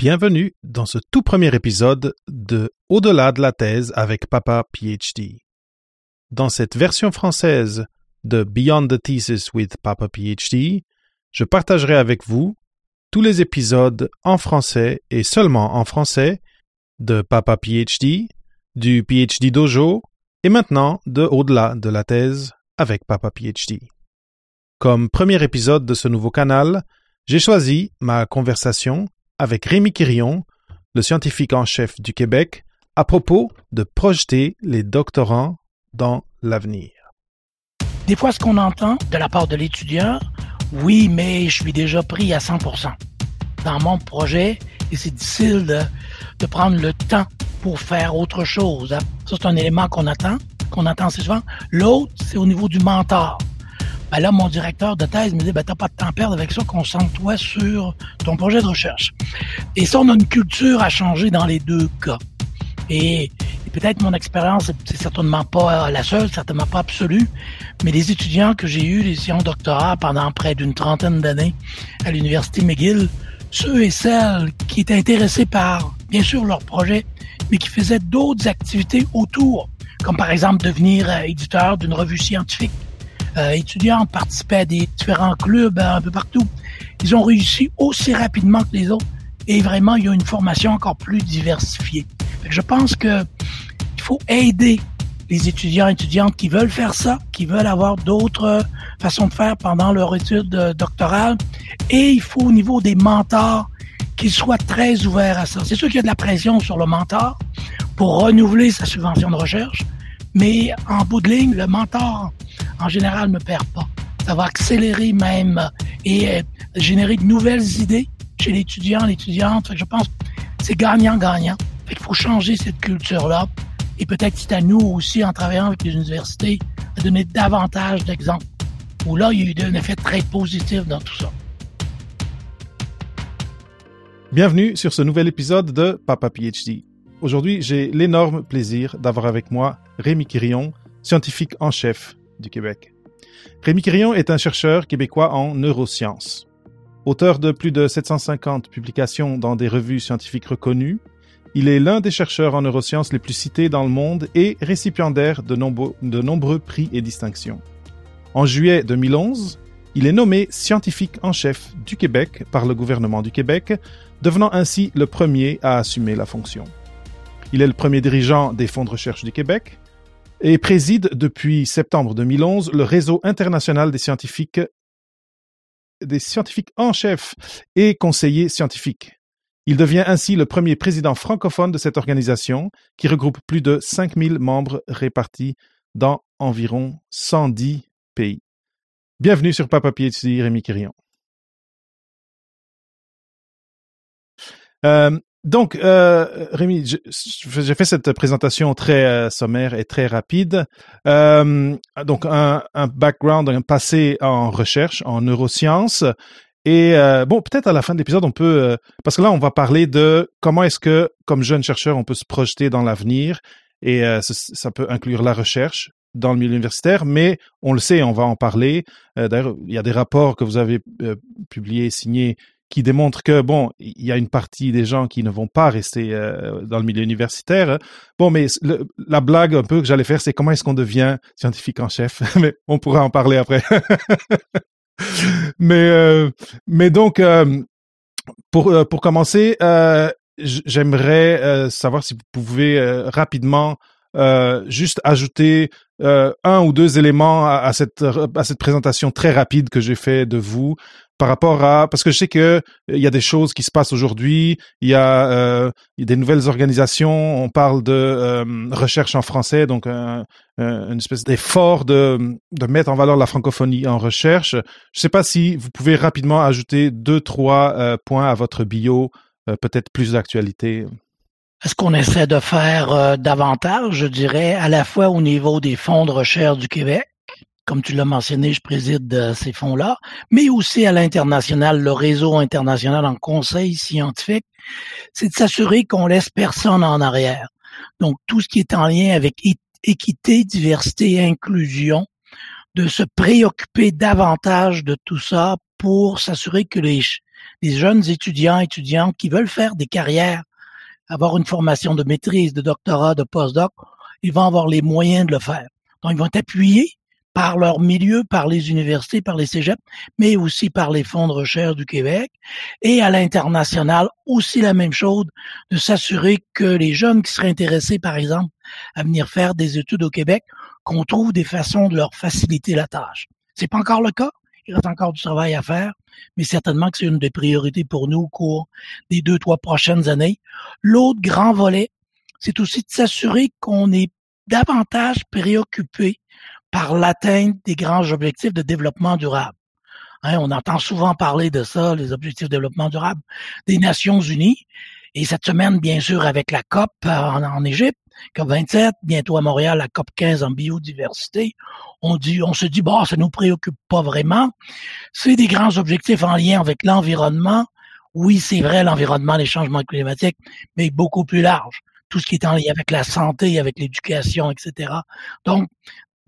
Bienvenue dans ce tout premier épisode de Au-delà de la thèse avec Papa PhD. Dans cette version française de Beyond the Thesis with Papa PhD, je partagerai avec vous tous les épisodes en français et seulement en français de Papa PhD, du PhD Dojo et maintenant de Au-delà de la thèse avec Papa PhD. Comme premier épisode de ce nouveau canal, j'ai choisi ma conversation avec Rémi Quirion, le scientifique en chef du Québec, à propos de projeter les doctorants dans l'avenir. Des fois, ce qu'on entend de la part de l'étudiant, oui, mais je suis déjà pris à 100% dans mon projet et c'est difficile de, prendre le temps pour faire autre chose. Ça, c'est un élément qu'on attend, qu'on entend assez souvent. L'autre, c'est au niveau du mentor. Ben là, mon directeur de thèse me dit, ben, t'as pas de temps à perdre avec ça, concentre-toi sur ton projet de recherche. Et ça, on a une culture à changer dans les deux cas. Et, peut-être mon expérience, c'est certainement pas la seule, certainement pas absolue, mais les étudiants que j'ai eus, les étudiants doctorat pendant près d'une trentaine d'années à l'Université McGill, ceux et celles qui étaient intéressés par, bien sûr, leur projet, mais qui faisaient d'autres activités autour, comme par exemple devenir éditeur d'une revue scientifique, euh, étudiants participaient à des différents clubs euh, un peu partout. Ils ont réussi aussi rapidement que les autres et vraiment, il y a une formation encore plus diversifiée. je pense que il faut aider les étudiants et étudiantes qui veulent faire ça, qui veulent avoir d'autres façons de faire pendant leur étude doctorale. Et il faut au niveau des mentors qu'ils soient très ouverts à ça. C'est sûr qu'il y a de la pression sur le mentor pour renouveler sa subvention de recherche, mais en bout de ligne, le mentor en général, ne perd pas. Ça va accélérer même et euh, générer de nouvelles idées chez l'étudiant, l'étudiante. Je pense que c'est gagnant-gagnant. Il faut changer cette culture-là. Et peut-être c'est à nous aussi, en travaillant avec les universités, à donner davantage d'exemples. Où là, il y a eu un effet très positif dans tout ça. Bienvenue sur ce nouvel épisode de Papa PhD. Aujourd'hui, j'ai l'énorme plaisir d'avoir avec moi Rémi Quirion, scientifique en chef du Québec. Rémi Quirion est un chercheur québécois en neurosciences. Auteur de plus de 750 publications dans des revues scientifiques reconnues, il est l'un des chercheurs en neurosciences les plus cités dans le monde et récipiendaire de, nombreux, de nombreux prix et distinctions. En juillet 2011, il est nommé scientifique en chef du Québec par le gouvernement du Québec, devenant ainsi le premier à assumer la fonction. Il est le premier dirigeant des fonds de recherche du Québec, et préside depuis septembre 2011 le réseau international des scientifiques des scientifiques en chef et conseillers scientifiques. Il devient ainsi le premier président francophone de cette organisation qui regroupe plus de 5000 membres répartis dans environ 110 pays. Bienvenue sur Papa PhD, Rémi Quirion. Euh, donc, euh, Rémi, j'ai fait cette présentation très euh, sommaire et très rapide. Euh, donc, un, un, background, un passé en recherche, en neurosciences. Et euh, bon, peut-être à la fin de l'épisode, on peut, euh, parce que là, on va parler de comment est-ce que, comme jeune chercheur, on peut se projeter dans l'avenir. Et ça, ça, peut inclure la recherche dans le milieu universitaire, mais on le sait, on va en parler. D'ailleurs, il y a des rapports que vous avez publiés, signés qui démontre que bon, il y a une partie des gens qui ne vont pas rester euh, dans le milieu universitaire. Bon, mais la blague un peu que j'allais faire, c'est comment est-ce qu'on devient scientifique en chef? mais on pourra en parler après. mais euh, mais donc euh, pour pour commencer, j'aimerais savoir si vous pouvez rapidement juste ajouter un ou deux éléments à, à, cette à cette présentation très rapide que j'ai fait de vous par rapport à parce que je sais que il y a des choses qui se passent aujourd'hui, il y a, euh, des nouvelles organisations, on parle de euh, recherche en français, donc un, une espèce d'effort de, de mettre en valeur la francophonie en recherche. Je sais pas si vous pouvez rapidement ajouter deux trois euh, points à votre bio, euh, peut-être plus d'actualité. Est-ce qu'on essaie de faire euh, davantage, je dirais, à la fois au niveau des fonds de recherche du Québec, comme tu l'as mentionné, je préside euh, ces fonds-là, mais aussi à l'international, le réseau international en conseil scientifique, c'est de s'assurer qu'on laisse personne en arrière. Donc, tout ce qui est en lien avec équité, diversité inclusion, de se préoccuper davantage de tout ça pour s'assurer que les, des jeunes étudiants, étudiantes qui veulent faire des carrières, avoir une formation de maîtrise, de doctorat, de postdoc, ils vont avoir les moyens de le faire. Donc, ils vont être appuyés par leur milieu, par les universités, par les cégeps, mais aussi par les fonds de recherche du Québec. Et à l'international, aussi la même chose, de s'assurer que les jeunes qui seraient intéressés, par exemple, à venir faire des études au Québec, qu'on trouve des façons de leur faciliter la tâche. C'est pas encore le cas. Il reste encore du travail à faire, mais certainement que c'est une des priorités pour nous au cours des deux, trois prochaines années. L'autre grand volet, c'est aussi de s'assurer qu'on est davantage préoccupé par l'atteinte des grands objectifs de développement durable. Hein, on entend souvent parler de ça, les objectifs de développement durable des Nations Unies. Et cette semaine, bien sûr, avec la COP euh, en, Égypte, COP 27, bientôt à Montréal, la COP 15 en biodiversité, on dit, on se dit, bon, ça nous préoccupe pas vraiment. C'est des grands objectifs en lien avec l'environnement. Oui, c'est vrai, l'environnement, les changements climatiques, mais beaucoup plus large. Tout ce qui est en lien avec la santé, avec l'éducation, etc. Donc,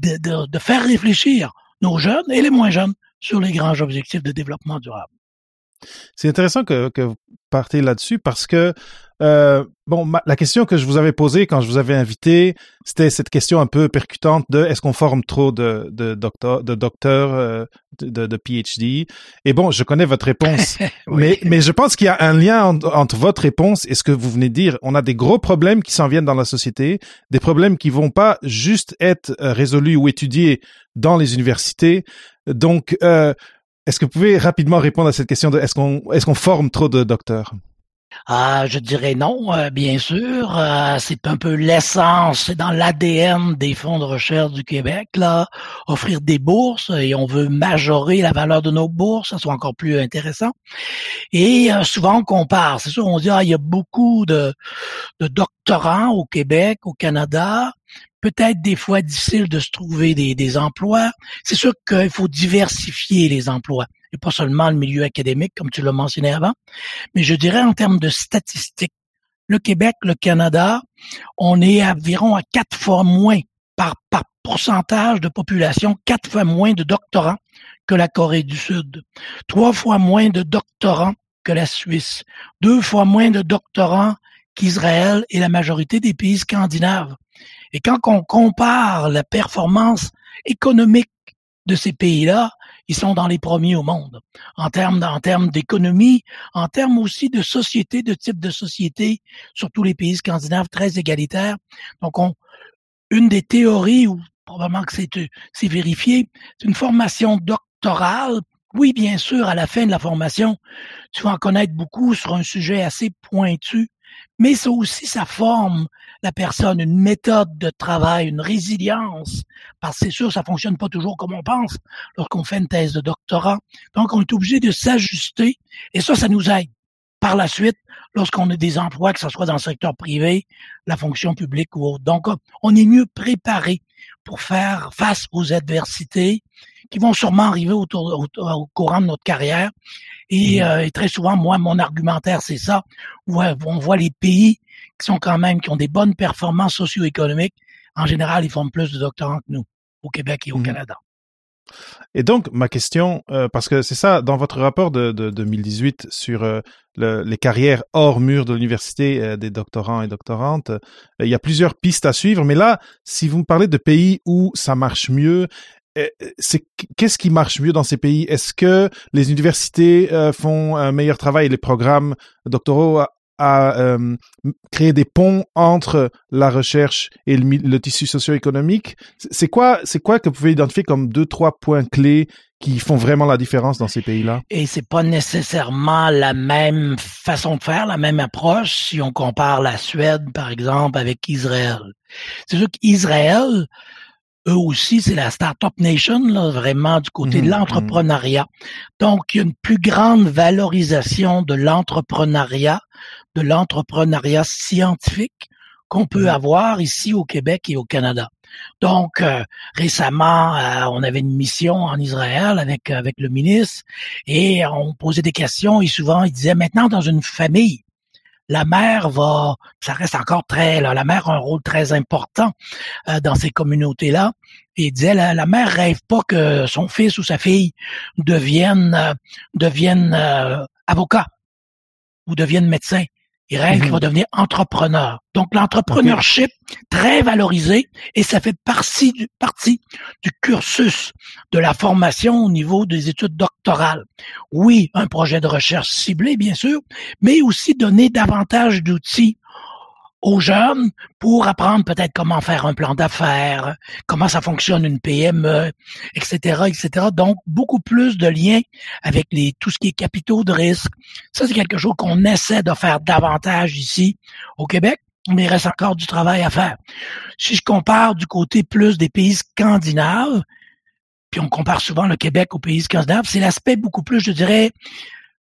de, faire réfléchir nos jeunes et les moins jeunes sur les grands objectifs de développement durable. C'est intéressant que, que vous partez là-dessus parce que euh, bon, la question que je vous avais posée quand je vous avais invité, c'était cette question un peu percutante de est-ce qu'on forme trop de, de docteurs, de, docteurs euh, de, de, PhD Et bon, je connais votre réponse, mais, mais je pense qu'il y a un lien entre, votre réponse et ce que vous venez de dire. On a des gros problèmes qui s'en viennent dans la société, des problèmes qui vont pas juste être euh, résolus ou étudiés dans les universités. Donc, euh, est-ce que vous pouvez rapidement répondre à cette question de est-ce qu'on est-ce qu'on forme trop de docteurs? Ah, je dirais non, euh, bien sûr. Euh, c'est un peu l'essence, c'est dans l'ADN des fonds de recherche du Québec, là, offrir des bourses et on veut majorer la valeur de nos bourses, ça soit encore plus intéressant. Et euh, souvent on compare, c'est sûr, on dit ah, il y a beaucoup de, de doctorants au Québec, au Canada, peut-être des fois difficile de se trouver des, emplois. C'est sûr qu'il faut diversifier les emplois et pas seulement le milieu académique, comme tu l'as mentionné avant, mais je dirais en termes de statistiques. Le Québec, le Canada, on est environ à quatre fois moins par, par pourcentage de population, quatre fois moins de doctorants que la Corée du Sud, trois fois moins de doctorants que la Suisse, deux fois moins de doctorants qu'Israël et la majorité des pays scandinaves. Et quand on compare la performance économique de ces pays-là, ils sont dans les premiers au monde en termes en termes d'économie, en termes aussi de société, de type de société, surtout les pays scandinaves très égalitaires. Donc, on, une des théories, ou probablement que c'est c'est vérifié, c'est une formation doctorale. Oui, bien sûr, à la fin de la formation, tu vas en connaître beaucoup sur un sujet assez pointu mais ça aussi, ça forme la personne, une méthode de travail, une résilience, parce que c'est sûr, ça fonctionne pas toujours comme on pense lorsqu'on fait une thèse de doctorat. Donc, on est obligé de s'ajuster, et ça, ça nous aide par la suite lorsqu'on a des emplois, que ce soit dans le secteur privé, la fonction publique ou autre. Donc, on est mieux préparé pour faire face aux adversités qui vont sûrement arriver autour, au courant de notre carrière Mmh. Euh, et, très souvent, moi, mon argumentaire, c'est ça. On voit les pays qui sont quand même, qui ont des bonnes performances socio-économiques. En général, ils font plus de doctorants que nous, au Québec et au mmh. Canada. Et donc, ma question, euh, parce que c'est ça, dans votre rapport de, 2018 sur euh, les carrières hors mur de l'université des doctorants et doctorantes, il y a plusieurs pistes à suivre. Mais là, si vous me parlez de pays où ça marche mieux, euh, c'est qu'est-ce qui marche mieux dans ces pays? Est-ce que les universités euh, font un meilleur travail, les programmes doctoraux à, euh, créer des ponts entre la recherche et le, tissu socio-économique C'est quoi, c'est quoi que vous pouvez identifier comme deux trois points clés qui font vraiment la différence dans ces pays-là? Et c'est pas nécessairement la même façon de faire, la même approche si on compare la Suède par exemple avec Israël. C'est sûr qu'Israël eux aussi, c'est la Startup Nation, là, vraiment du côté de mmh, mmh. l'entrepreneuriat. Donc, il y a une plus grande valorisation de l'entrepreneuriat, de l'entrepreneuriat scientifique qu'on peut avoir ici au Québec et au Canada. Donc, euh, récemment, euh, on avait une mission en Israël avec avec le ministre et on posait des questions et souvent il disait maintenant dans une famille, la mère va, ça reste encore très, là, la mère a un rôle très important euh, dans ces communautés-là. Et il disait, la, la, mère rêve pas que son fils ou sa fille devienne, euh, devienne euh, avocat ou devienne médecin. Il rêve mhm. va devenir entrepreneur. Donc l'entrepreneurship très valorisé et ça fait partie du, partie du cursus de la formation au niveau des études doctorales. Oui, un projet de recherche ciblé bien sûr, mais aussi donner davantage d'outils aux jeunes pour apprendre peut-être comment faire un plan d'affaires, comment ça fonctionne une PME, etc., etc. Donc, beaucoup plus de liens avec les, tout ce qui est capitaux de risque. Ça, c'est quelque chose qu'on essaie de faire davantage ici au Québec, mais il reste encore du travail à faire. Si je compare du côté plus des pays scandinaves, puis on compare souvent le Québec aux pays scandinaves, c'est l'aspect beaucoup plus, je dirais,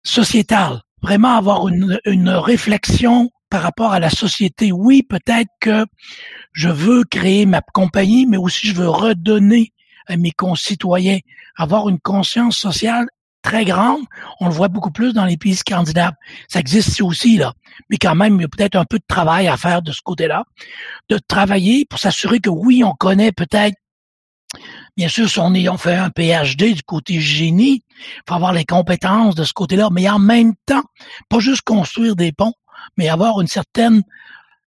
sociétal. Vraiment avoir une, une réflexion par rapport à la société. Oui, peut-être que je veux créer ma compagnie, mais aussi je veux redonner à mes concitoyens, avoir une conscience sociale très grande. On le voit beaucoup plus dans les pays scandinaves. Ça existe aussi, là. Mais quand même, il y a peut-être un peu de travail à faire de ce côté-là. De travailler pour s'assurer que oui, on connaît peut-être Bien sûr, si on, on fait un PhD du côté génie, il faut avoir les compétences de ce côté-là, mais en même temps, pas juste construire des ponts, mais avoir une certaine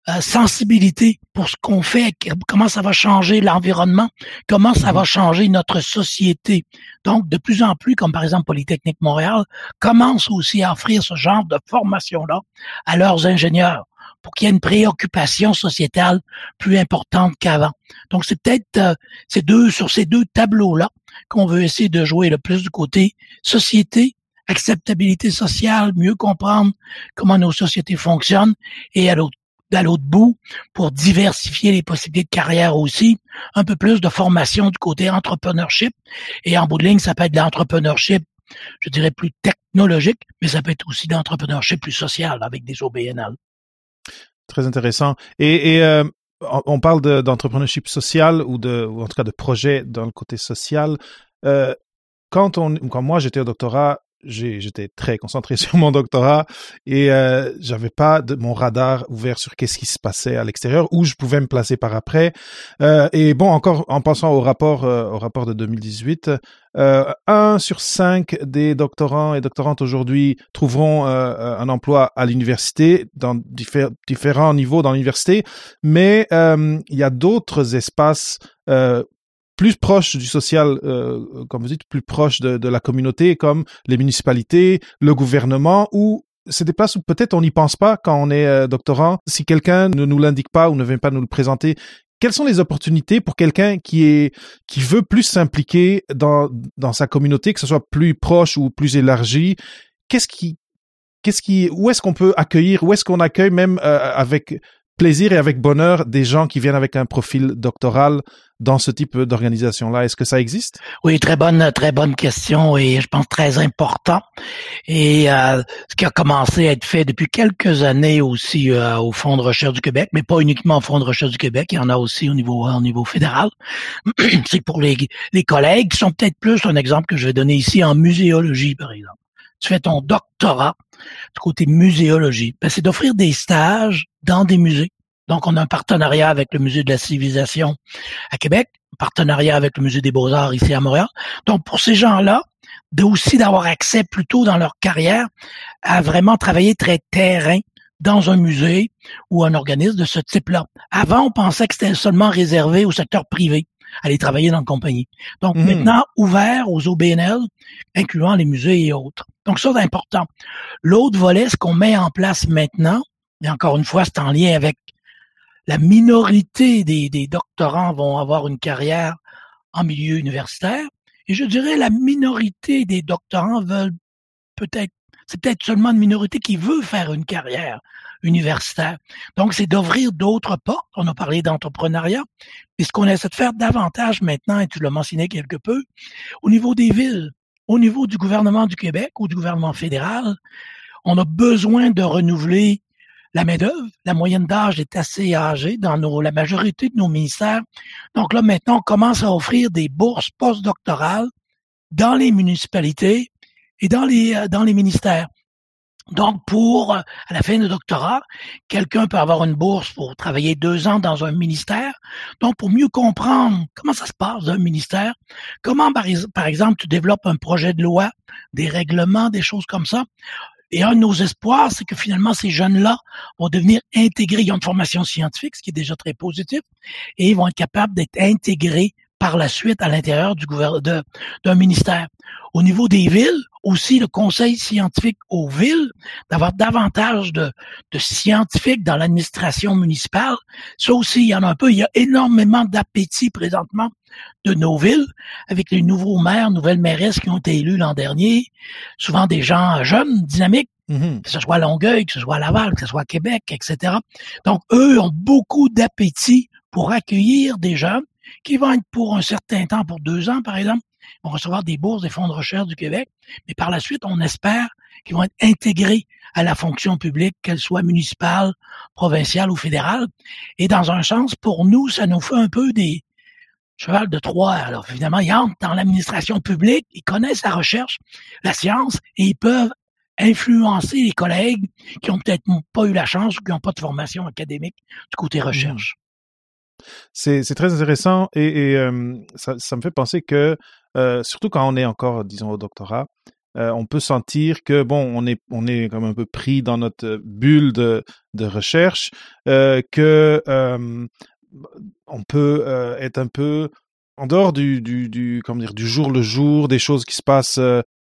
euh, sensibilité pour ce qu'on fait, comment ça va changer l'environnement, comment ça va mhm. changer notre société. Donc, de plus en plus, comme par exemple Polytechnique Montréal, commence aussi à offrir ce genre de formation-là à leurs ingénieurs pour qu'il y ait une préoccupation sociétale plus importante qu'avant. Donc, c'est peut-être euh, ces deux sur ces deux tableaux-là qu'on veut essayer de jouer le plus du côté société acceptabilité sociale, mieux comprendre comment nos sociétés fonctionnent et à l'autre à l'autre bout, pour diversifier les possibilités de carrière aussi, un peu plus de formation du côté entrepreneurship. Et en bout de ligne, ça peut être de l'entrepreneurship, je dirais plus technologique, mais ça peut être aussi de l'entrepreneurship plus social avec des OBNL. Très intéressant. Et, et euh, on parle d'entrepreneurship social ou de, ou en tout cas de projet dans le côté social. Euh, quand on, quand moi j'étais au doctorat, j'étais très concentré sur mon doctorat et euh, j'avais pas de, mon radar ouvert sur qu'est-ce qui se passait à l'extérieur où je pouvais me placer par après. Euh, et bon encore en pensant au rapport euh, au rapport de 2018 euh, un sur cinq des doctorants et doctorantes aujourd'hui trouveront euh, un emploi à l'université dans différents niveaux dans l'université. Mais il y a d'autres espaces plus proche du social, euh, comme vous dites, plus proche de, de, la communauté, comme les municipalités, le gouvernement, ou c'est des places où peut-être on n'y pense pas quand on est euh, doctorant. Si quelqu'un ne nous l'indique pas ou ne vient pas nous le présenter, quelles sont les opportunités pour quelqu'un qui est qui veut plus s'impliquer dans dans sa communauté, que ce soit plus proche ou plus élargi? Qu'est-ce qui qu'est-ce qui où est-ce qu'on peut accueillir Où est-ce qu'on accueille même euh, avec plaisir et avec bonheur des gens qui viennent avec un profil doctoral dans ce type d'organisation-là. Est-ce que ça existe? Oui, très bonne, très bonne question et je pense très important. Et euh, ce qui a commencé à être fait depuis quelques années aussi euh, au Fonds de recherche du Québec, mais pas uniquement au Fonds de recherche du Québec, il y en a aussi au niveau, au niveau fédéral. C'est pour les, les collègues qui sont peut-être plus un exemple que je vais donner ici en muséologie, par exemple. Tu fais ton doctorat du côté muséologie. Ben, c'est d'offrir des stages dans des musées donc, on a un partenariat avec le Musée de la Civilisation à Québec, un partenariat avec le Musée des Beaux-Arts ici à Montréal. Donc, pour ces gens-là, aussi d'avoir accès plus tôt dans leur carrière à vraiment travailler très terrain dans un musée ou un organisme de ce type-là. Avant, on pensait que c'était seulement réservé au secteur privé, aller travailler dans une compagnie. Donc mmh. maintenant, ouvert aux OBNL, incluant les musées et autres. Donc ça, c'est important. L'autre volet, ce qu'on met en place maintenant, et encore une fois, c'est en lien avec la minorité des, des doctorants vont avoir une carrière en milieu universitaire. Et je dirais la minorité des doctorants veulent peut-être, c'est peut-être seulement une minorité qui veut faire une carrière universitaire. Donc, c'est d'ouvrir d'autres portes. On a parlé d'entrepreneuriat. Et ce qu'on essaie de faire davantage maintenant, et tu l'as mentionné quelque peu, au niveau des villes, au niveau du gouvernement du Québec ou du gouvernement fédéral, on a besoin de renouveler la main-d'œuvre, la moyenne d'âge est assez âgée dans nos, la majorité de nos ministères. Donc là, maintenant, on commence à offrir des bourses postdoctorales dans les municipalités et dans les, euh, dans les ministères. Donc, pour, à la fin du doctorat, quelqu'un peut avoir une bourse pour travailler deux ans dans un ministère. Donc, pour mieux comprendre comment ça se passe dans un ministère, comment, par exemple, tu développes un projet de loi, des règlements, des choses comme ça. Et un de nos espoirs, c'est que finalement, ces jeunes-là vont devenir intégrés. Ils ont une formation scientifique, ce qui est déjà très positif, et ils vont être capables d'être intégrés par la suite à l'intérieur du d'un ministère. Au niveau des villes, aussi le conseil scientifique aux villes, d'avoir davantage de, de scientifiques dans l'administration municipale. Ça aussi, il y en a un peu. Il y a énormément d'appétit présentement de nos villes, avec les nouveaux maires, nouvelles mairesses qui ont été élus l'an dernier, souvent des gens jeunes, dynamiques, mm-hmm. que ce soit à Longueuil, que ce soit à Laval, que ce soit à Québec, etc. Donc, eux ont beaucoup d'appétit pour accueillir des jeunes qui vont être pour un certain temps, pour deux ans par exemple, vont recevoir des bourses des fonds de recherche du Québec, mais par la suite, on espère qu'ils vont être intégrés à la fonction publique, qu'elle soit municipale, provinciale ou fédérale. Et dans un sens, pour nous, ça nous fait un peu des cheval de Troie. Alors évidemment, ils entrent dans l'administration publique, ils connaissent la recherche, la science, et ils peuvent influencer les collègues qui ont peut-être pas eu la chance ou qui n'ont pas de formation académique du côté mmh. recherche. C'est très intéressant et, ça, me fait penser que, euh, surtout quand on est encore, disons, au doctorat, euh, on peut sentir que, bon, on est, on est comme un peu pris dans notre bulle de, recherche, euh, que on peut être un peu en dehors du, du, du, comment dire, du jour le jour, des choses qui se passent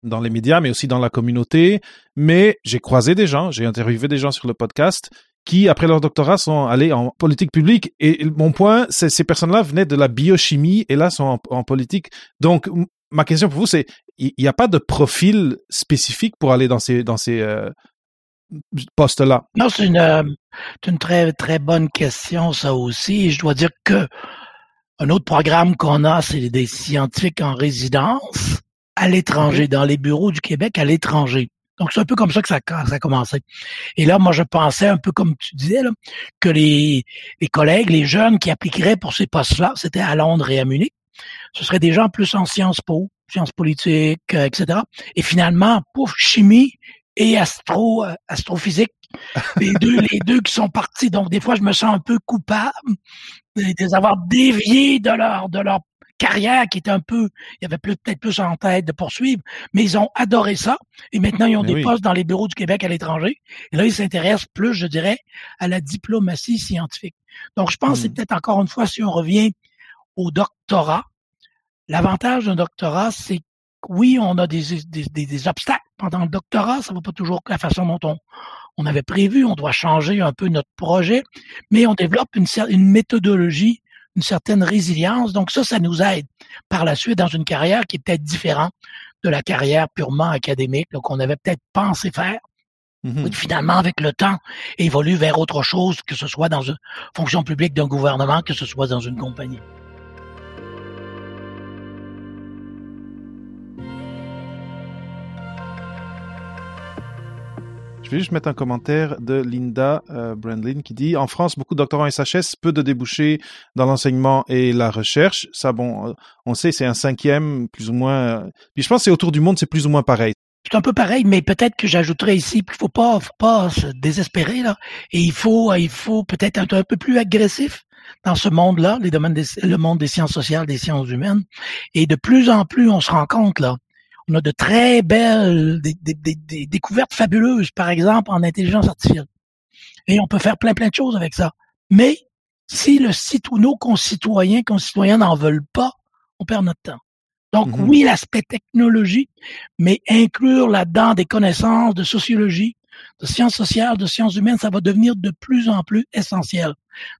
dans les médias, mais aussi dans la communauté. Mais j'ai croisé des gens, j'ai interviewé des gens sur le podcast qui, après leur doctorat, sont allés en politique publique. Et mon point, c'est ces personnes-là venaient de la biochimie et là sont en, politique. Donc, ma question pour vous, c'est il n'y a pas de profil spécifique pour aller dans ces dans ces euh, postes-là? Non, c'est une, euh, une très très bonne question, ça aussi. je dois dire que un autre programme qu'on a, c'est des scientifiques en résidence à l'étranger, dans les bureaux du Québec à l'étranger. Donc, c'est un peu comme ça que ça, ça a commencé. Et là, moi, je pensais un peu comme tu disais, là, que les, les collègues, les jeunes qui appliqueraient pour ces postes-là, c'était à Londres et à Munich. Ce seraient des gens plus en sciences po, sciences politiques, euh, etc. Et finalement, pouf, chimie et astro, euh, astrophysique. Les deux, les deux qui sont partis. Donc, des fois, je me sens un peu coupable de les avoir déviés de leur, de leur carrière qui était un peu, il y avait peut-être plus en tête de poursuivre, mais ils ont adoré ça. Et maintenant, ils ont des postes dans les bureaux du Québec à l'étranger. Et là, ils s'intéressent plus, je dirais, à la diplomatie scientifique. Donc, je pense que c'est hmm. peut-être encore une fois, si on revient au doctorat, l'avantage d'un doctorat, c'est que oui, on a des, des, des, obstacles pendant le doctorat, ça va pas toujours la façon dont on, on avait prévu, on doit changer un peu notre projet, mais on développe une, une méthodologie une certaine résilience. Donc ça, ça nous aide par la suite dans une carrière qui est peut-être différente de la carrière purement académique qu'on avait peut-être pensé faire. Mm-hmm. Finalement, avec le temps, évolue vers autre chose, que ce soit dans une fonction publique d'un gouvernement, que ce soit dans une compagnie. Vais juste mettre un commentaire de Linda euh, Brandlin qui dit En France, beaucoup de doctorants SHS, peu de débouchés dans l'enseignement et la recherche. Ça, bon, euh, on sait, c'est un cinquième, plus ou moins. Euh, puis je pense que c'est autour du monde, c'est plus ou moins pareil. C'est un peu pareil, mais peut-être que j'ajouterais ici qu'il faut pas, faut pas se désespérer là, et il faut, il faut peut-être être un peu plus agressif dans ce monde-là, les domaines le monde des sciences sociales, des sciences humaines, et de plus en plus on se rend compte là on a de très belles des, découvertes fabuleuses, par exemple en intelligence artificielle. Et on peut faire plein plein de choses avec ça. Mais si le site ou nos concitoyens, concitoyens n'en veulent pas, on perd notre temps. Donc mm-hmm. oui, l'aspect technologie, mais inclure là-dedans des connaissances de sociologie, de sciences sociales, de sciences humaines, ça va devenir de plus en plus essentiel.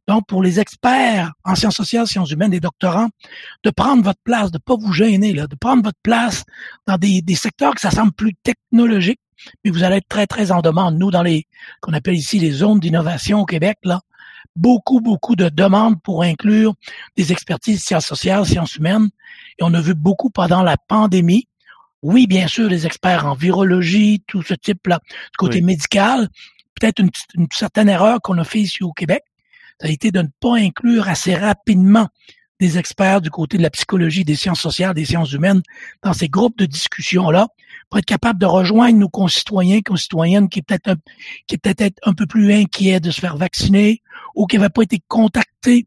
Donc, pour les experts en sciences sociales, sciences humaines, des doctorants, de prendre votre place, de pas vous gêner, là, de prendre votre place dans des, des secteurs que ça semble plus technologiques, mais vous allez être très, très en demande. Nous, dans les, qu'on appelle ici les zones d'innovation au Québec, là, beaucoup, beaucoup de demandes pour inclure des expertises sciences sociales, sciences humaines. Et on a vu beaucoup pendant la pandémie oui, bien sûr, les experts en virologie, tout ce type-là, du côté médical, peut-être une, certaine erreur qu'on a fait ici au Québec, ça a été de ne pas inclure assez rapidement des experts du côté de la psychologie, des sciences sociales, des sciences humaines dans ces groupes de discussion-là pour être capable de rejoindre nos concitoyens, concitoyennes qui peut-être qui est peut-être un peu plus inquiets de se faire vacciner ou qui n'avaient pas été contactés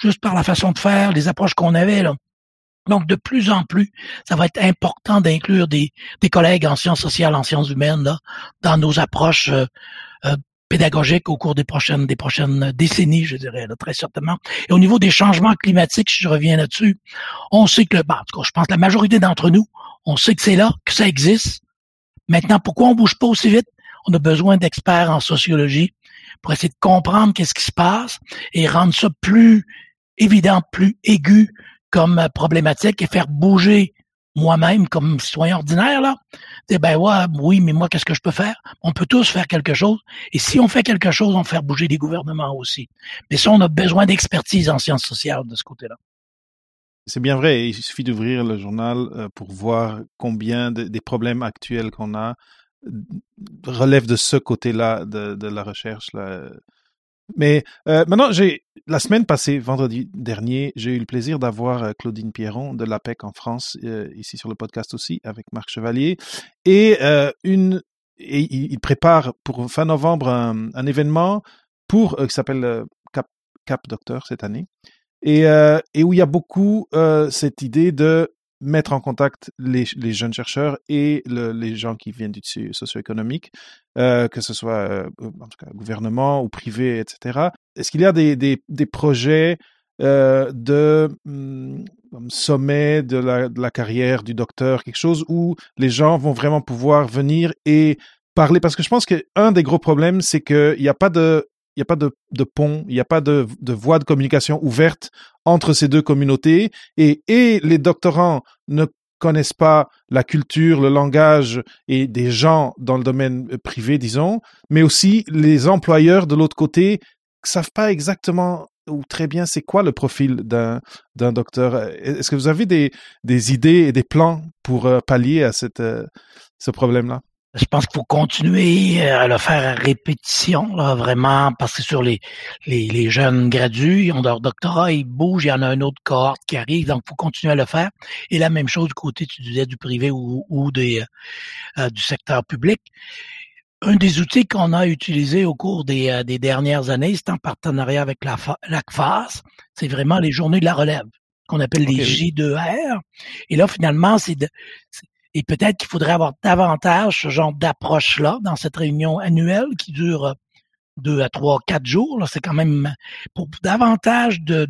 juste par la façon de faire, les approches qu'on avait là. Donc, de plus en plus, ça va être important d'inclure des, collègues en sciences sociales, en sciences humaines, dans nos approches euh, euh, pédagogiques au cours des prochaines, décennies, je dirais, très certainement. Et au niveau des changements climatiques, si je reviens là-dessus, on sait que, bah, en tout cas, je pense que la majorité d'entre nous, on sait que c'est là, que ça existe. Maintenant, pourquoi on bouge pas aussi vite? On a besoin d'experts en sociologie pour essayer de comprendre qu'est-ce qui se passe et rendre ça plus évident, plus aigu comme problématique et faire bouger moi-même comme citoyen ordinaire, là, dire, ben ouais, oui, mais moi, qu'est-ce que je peux faire? On peut tous faire quelque chose. Et si on fait quelque chose, on fait bouger les gouvernements aussi. Mais ça, on a besoin d'expertise en sciences sociales de ce côté-là. C'est bien vrai. Il suffit d'ouvrir le journal euh, pour voir combien des problèmes actuels qu'on a relèvent de ce côté-là de, de, la recherche. Là. Mais euh, maintenant, j'ai la semaine passée, vendredi dernier, j'ai eu le plaisir d'avoir euh, Claudine Pierron de l'APEC en France, euh, ici sur le podcast aussi, avec Marc Chevalier. Et, une, il prépare pour fin novembre un, événement pour qui s'appelle Cap, Cap Docteur cette année. Et où il y a beaucoup cette idée de mettre en contact les, jeunes chercheurs et le, les gens qui viennent du socio-économique, euh, que ce soit euh, en tout cas gouvernement ou privé, etc. Est-ce qu'il y a des, des, projets euh, de hum, sommet de la, de la carrière du docteur, quelque chose où les gens vont vraiment pouvoir venir et parler? Parce que je pense qu'un des gros problèmes, c'est qu'il n'y a pas de il n'y a pas de, pont, il n'y a pas de, voie de communication ouverte entre ces deux communautés et, et les doctorants ne connaissent pas la culture, le langage et des gens dans le domaine privé, disons, mais aussi les employeurs de l'autre côté savent pas exactement ou très bien c'est quoi le profil d'un d'un docteur. Est-ce que vous avez des, des idées et des plans pour euh, pallier à cette, euh, ce problème-là? Je pense qu'il faut continuer euh, à le faire à répétition, là, vraiment, parce que sur les, les, les, jeunes gradués, ils ont leur doctorat, ils bougent, il y en a un autre cohorte qui arrive, donc il faut continuer à le faire. Et la même chose du côté, tu disais, du privé ou, ou des, euh, euh, du secteur public. Un des outils qu'on a utilisé au cours des, des dernières années, c'est en partenariat avec la, la CFAS, c'est vraiment les journées de la relève qu'on appelle les J2R. Et là, finalement, c'est de, et peut-être qu'il faudrait avoir davantage ce genre d'approche-là dans cette réunion annuelle qui dure euh, deux à trois, quatre jours. C'est quand même pour davantage de,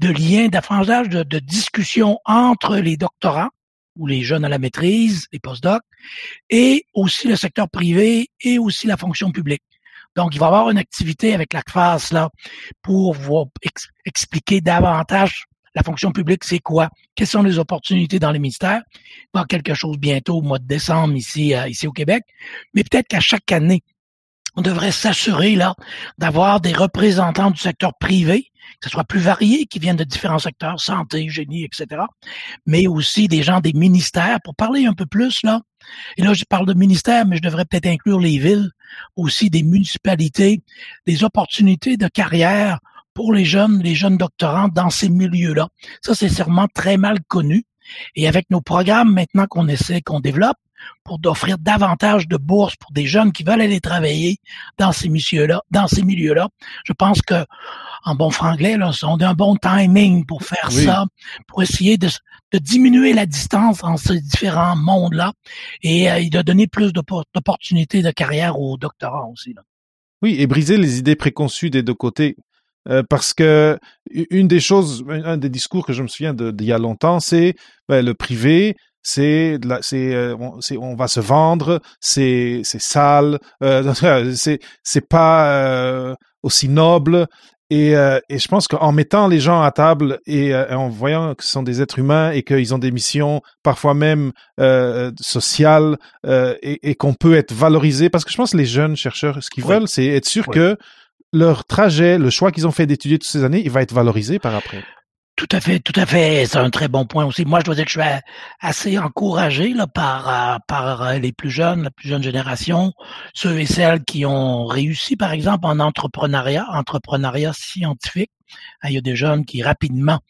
liens, davantage de, de discussions entre les doctorants ou les jeunes à la maîtrise, les postdocs, et aussi le secteur privé et aussi la fonction publique. Donc, il va y avoir une activité avec la CFAS là pour vous expliquer davantage la fonction publique, c'est quoi? Quelles sont les opportunités dans les ministères? Il quelque chose bientôt au mois de décembre ici, euh, ici au Québec. Mais peut-être qu'à chaque année, on devrait s'assurer là d'avoir des représentants du secteur privé, que ce soit plus varié, qui viennent de différents secteurs, santé, génie, etc., mais aussi des gens des ministères pour parler un peu plus là. Et là, je parle de ministères, mais je devrais peut-être inclure les villes, aussi des municipalités, des opportunités de carrière pour les jeunes, les jeunes doctorants dans ces milieux-là. Ça, c'est sûrement très mal connu. Et avec nos programmes maintenant qu'on essaie, qu'on développe, pour d'offrir davantage de bourses pour des jeunes qui veulent aller travailler dans ces milieux-là, dans ces milieux-là. Je pense que, en bon franglais, là, on a un bon timing pour faire ça, pour essayer de, de, diminuer la distance entre ces différents mondes-là et euh, de donner plus d'opportunités de carrière aux doctorants aussi. Là. Oui, et briser les idées préconçues des deux côtés. Euh, parce que une des choses, un des discours que je me souviens d'il y a longtemps, c'est ben, le privé, c'est c'est euh, on, on, va se vendre, c'est c'est sale, euh, c'est c'est pas euh, aussi noble. Et, et je pense qu'en mettant les gens à table et en voyant que ce sont des êtres humains et qu'ils ont des missions parfois même sociales et, et qu'on peut être valorisé, parce que je pense que les jeunes chercheurs, ce qu'ils veulent, c'est être sûr que leur trajet, le choix qu'ils ont fait d'étudier toutes ces années, il va être valorisé par après. Tout à fait, tout à fait. C'est un très bon point aussi. Moi, je dois dire que je suis assez encouragé par, euh, par euh, les plus jeunes, la plus jeune génération, ceux et celles qui ont réussi, par exemple, en entrepreneuriat, entrepreneuriat scientifique. Il y a des jeunes qui rapidement